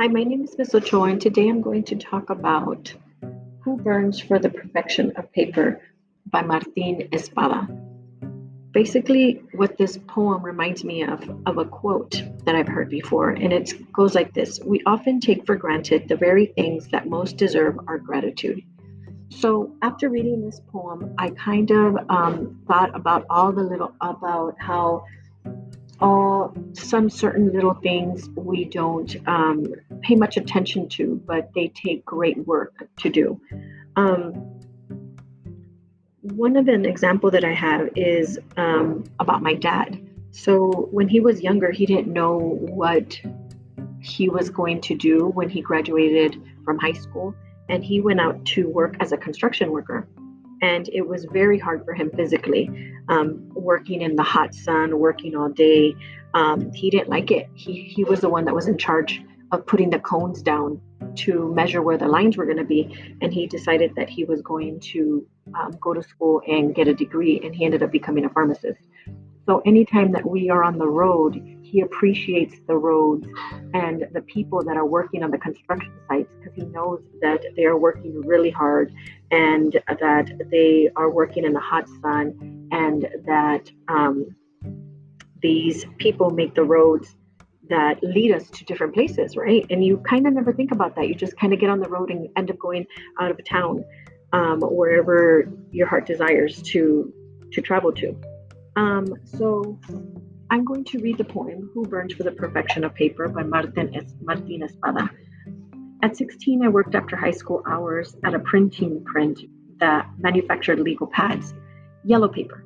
Hi, my name is Miss Ochoa, and today I'm going to talk about Who Burns for the Perfection of Paper by Martin Espada. Basically, what this poem reminds me of, of a quote that I've heard before, and it goes like this We often take for granted the very things that most deserve our gratitude. So, after reading this poem, I kind of um, thought about all the little, about how all some certain little things we don't um, pay much attention to, but they take great work to do. Um, one of an example that I have is um, about my dad. So when he was younger, he didn't know what he was going to do when he graduated from high school, and he went out to work as a construction worker and it was very hard for him physically um, working in the hot sun working all day um, he didn't like it. He, he was the one that was in charge of putting the cones down to measure where the lines were going to be and he decided that he was going to um, go to school and get a degree and he ended up becoming a pharmacist. So anytime that we are on the road he appreciates the roads and the people that are working on the construction sites because he knows that they are working really hard and that they are working in the hot sun and that um, these people make the roads that lead us to different places, right? And you kind of never think about that. You just kind of get on the road and end up going out of town, um, wherever your heart desires to to travel to. Um, so I'm going to read the poem "Who Burns for the Perfection of Paper" by Martin, es- Martin Espada. At 16, I worked after high school hours at a printing print that manufactured legal pads, yellow paper,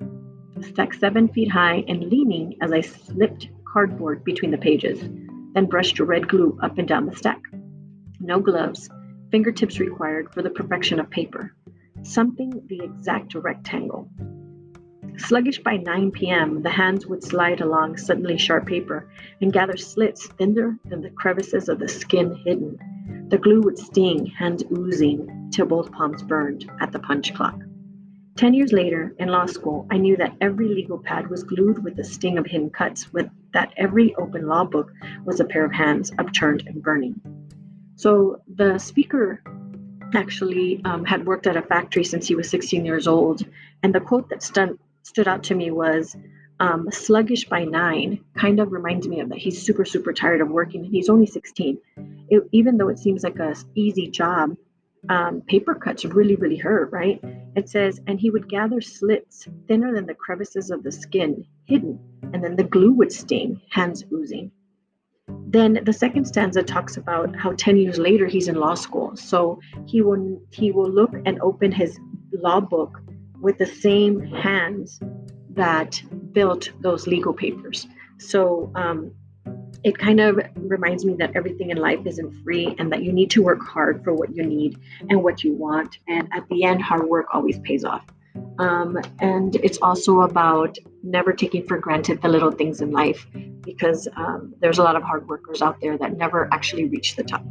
stacked seven feet high and leaning as I slipped cardboard between the pages, then brushed red glue up and down the stack. No gloves, fingertips required for the perfection of paper, something the exact rectangle. Sluggish by 9 p.m., the hands would slide along suddenly sharp paper and gather slits thinner than the crevices of the skin hidden the glue would sting, hands oozing, till both palms burned at the punch clock. Ten years later, in law school, I knew that every legal pad was glued with the sting of hidden cuts, with that every open law book was a pair of hands upturned and burning. So the speaker actually um, had worked at a factory since he was 16 years old, and the quote that stu- stood out to me was, um, sluggish by nine kind of reminds me of that he's super super tired of working and he's only 16 it, even though it seems like a easy job um, paper cuts really really hurt right? It says and he would gather slits thinner than the crevices of the skin hidden and then the glue would sting hands oozing. Then the second stanza talks about how 10 years later he's in law school. So he will he will look and open his law book with the same hands that built those legal papers. So um, it kind of reminds me that everything in life isn't free and that you need to work hard for what you need and what you want. And at the end, hard work always pays off. Um, and it's also about never taking for granted the little things in life because um, there's a lot of hard workers out there that never actually reach the top.